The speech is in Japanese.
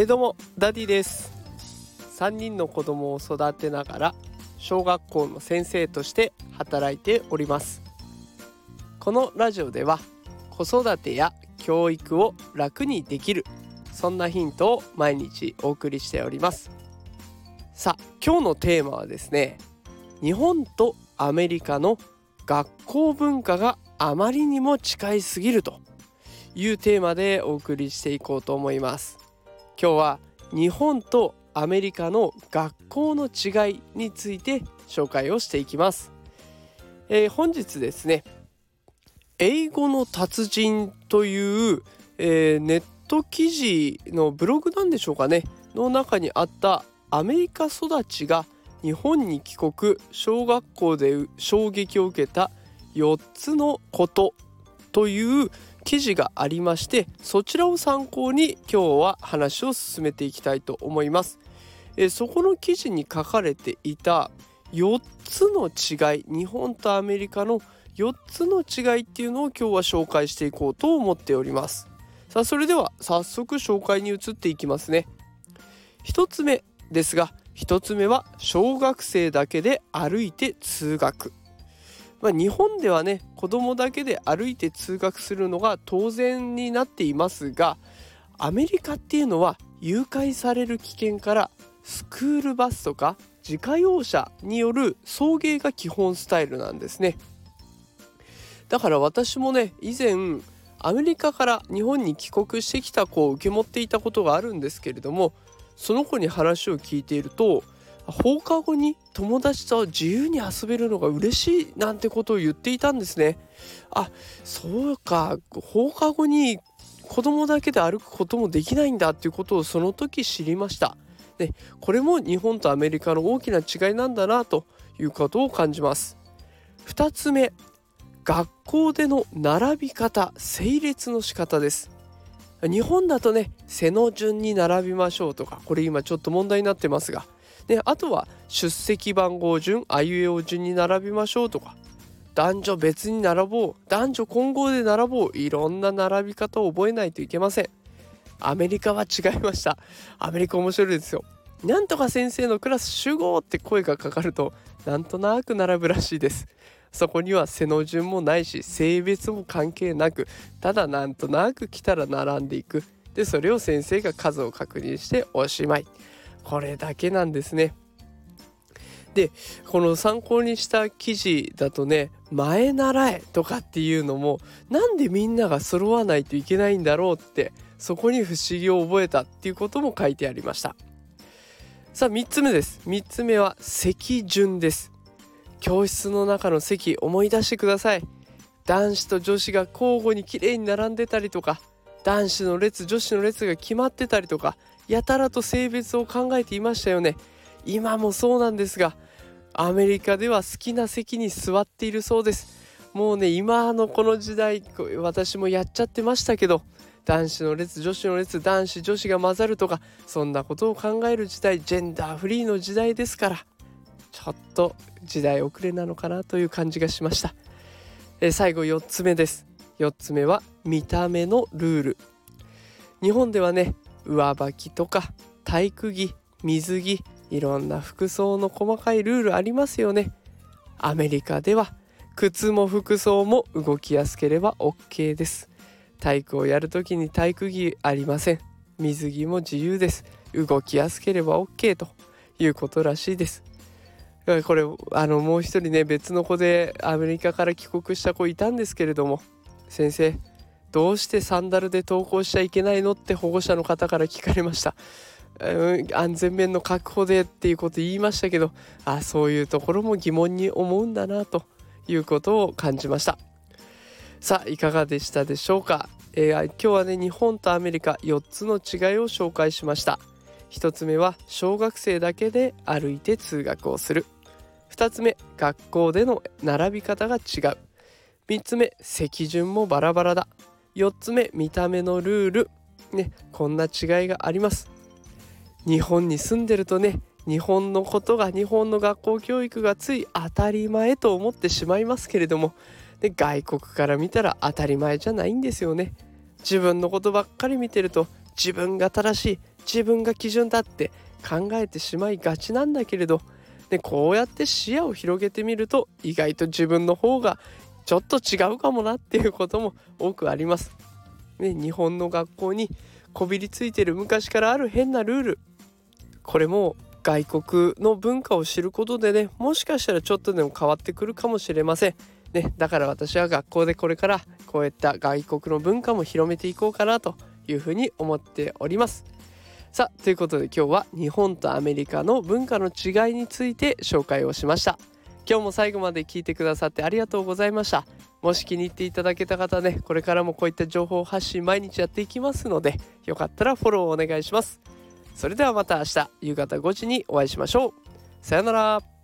え、どうもダディです。3人の子供を育てながら小学校の先生として働いております。このラジオでは子育てや教育を楽にできるそんなヒントを毎日お送りしております。さあ今日のテーマはですね日本とアメリカの学校文化があまりにも違いすぎるというテーマでお送りしていこうと思います。今日は日本とアメリカの学校の違いについて紹介をしていきます、えー、本日ですね英語の達人という、えー、ネット記事のブログなんでしょうかねの中にあったアメリカ育ちが日本に帰国小学校で衝撃を受けた4つのことという記事がありましてそちらを参考に今日は話を進めていきたいと思います。えそこの記事に書かれていた4つの違い日本とアメリカの4つの違いっていうのを今日は紹介していこうと思っております。さあそれでは早速紹介に移っていきますね。1つ目ですが1つ目は小学生だけで歩いて通学。まあ、日本ではね子供だけで歩いて通学するのが当然になっていますがアメリカっていうのは誘拐される危険からスクールバスとか自家用車による送迎が基本スタイルなんですね。だから私もね以前アメリカから日本に帰国してきた子を受け持っていたことがあるんですけれどもその子に話を聞いていると放課後に友達と自由に遊べるのが嬉しいなんてことを言っていたんですね。あそうか放課後に子供だけで歩くこともできないんだっていうことをその時知りました。でこれも日本とアメリカの大きな違いなんだなということを感じます。2つ目学校での並び方整列の仕方です日本だとね背の順に並びましょうとかこれ今ちょっと問題になってますがであとは出席番号順あいうえお順に並びましょうとか。男女別に並ぼう。男女混合で並ぼう。いろんな並び方を覚えないといけません。アメリカは違いました。アメリカ面白いですよ。なんとか先生のクラス集合って声がかかるとなんとなく並ぶらしいです。そこには背の順もないし性別も関係なくただなんとなく来たら並んでいく。でそれを先生が数を確認しておしまい。これだけなんですね。でこの参考にした記事だとね「前習え」とかっていうのもなんでみんなが揃わないといけないんだろうってそこに不思議を覚えたっていうことも書いてありました。さあ3つ目です。3つ目は席順です。教室の中の席思い出してください。男子と女子が交互にきれいに並んでたりとか男子の列女子の列が決まってたりとかやたらと性別を考えていましたよね。今もそうなんですがアメリカでは好きな席に座っているそうです。もうね今のこの時代私もやっちゃってましたけど男子の列女子の列男子女子が混ざるとかそんなことを考える時代ジェンダーフリーの時代ですからちょっと時代遅れなのかなという感じがしました。え最後4つ目です。4つ目は見た目のルール。日本ではね上履きとか体育着水着いろんな服装の細かいルールありますよね。アメリカでは靴も服装も動きやすければ OK です。体育をやるときに体育着ありません。水着も自由です。動きやすければ OK ということらしいです。これあのもう一人ね別の子でアメリカから帰国した子いたんですけれども先生どうしてサンダルで登校しちゃいけないのって保護者の方から聞かれました。うん、安全面の確保でっていうこと言いましたけどあそういうところも疑問に思うんだなということを感じました。さあいかがでしたでしょうか、えー、今日はね日本とアメリカ4つの違いを紹介しました。1つ目は小学生だけで歩いて通学をする。2つ目学校での並び方が違う。3つ目席順もバラバラだ。4つ目見た目のルール。ねこんな違いがあります。日本に住んでるとね日本のことが日本の学校教育がつい当たり前と思ってしまいますけれどもで外国から見たら当たり前じゃないんですよね。自分のことばっかり見てると自分が正しい自分が基準だって考えてしまいがちなんだけれど、ね、こうやって視野を広げてみると意外と自分の方がちょっと違うかもなっていうことも多くあります。ね、日本の学校にこびりついてる昔からある変なルールこれも外国の文化を知ることでねもしかしたらちょっとでも変わってくるかもしれません。ね、だから私は学校でこれからこういった外国の文化も広めていこうかなというふうに思っております。さあということで今日は日本とアメリカの文化の違いについて紹介をしました。今日も最後まで聞いてくださってありがとうございました。もし気に入っていただけた方ねこれからもこういった情報発信毎日やっていきますのでよかったらフォローお願いします。それではまた明日夕方5時にお会いしましょう。さようなら。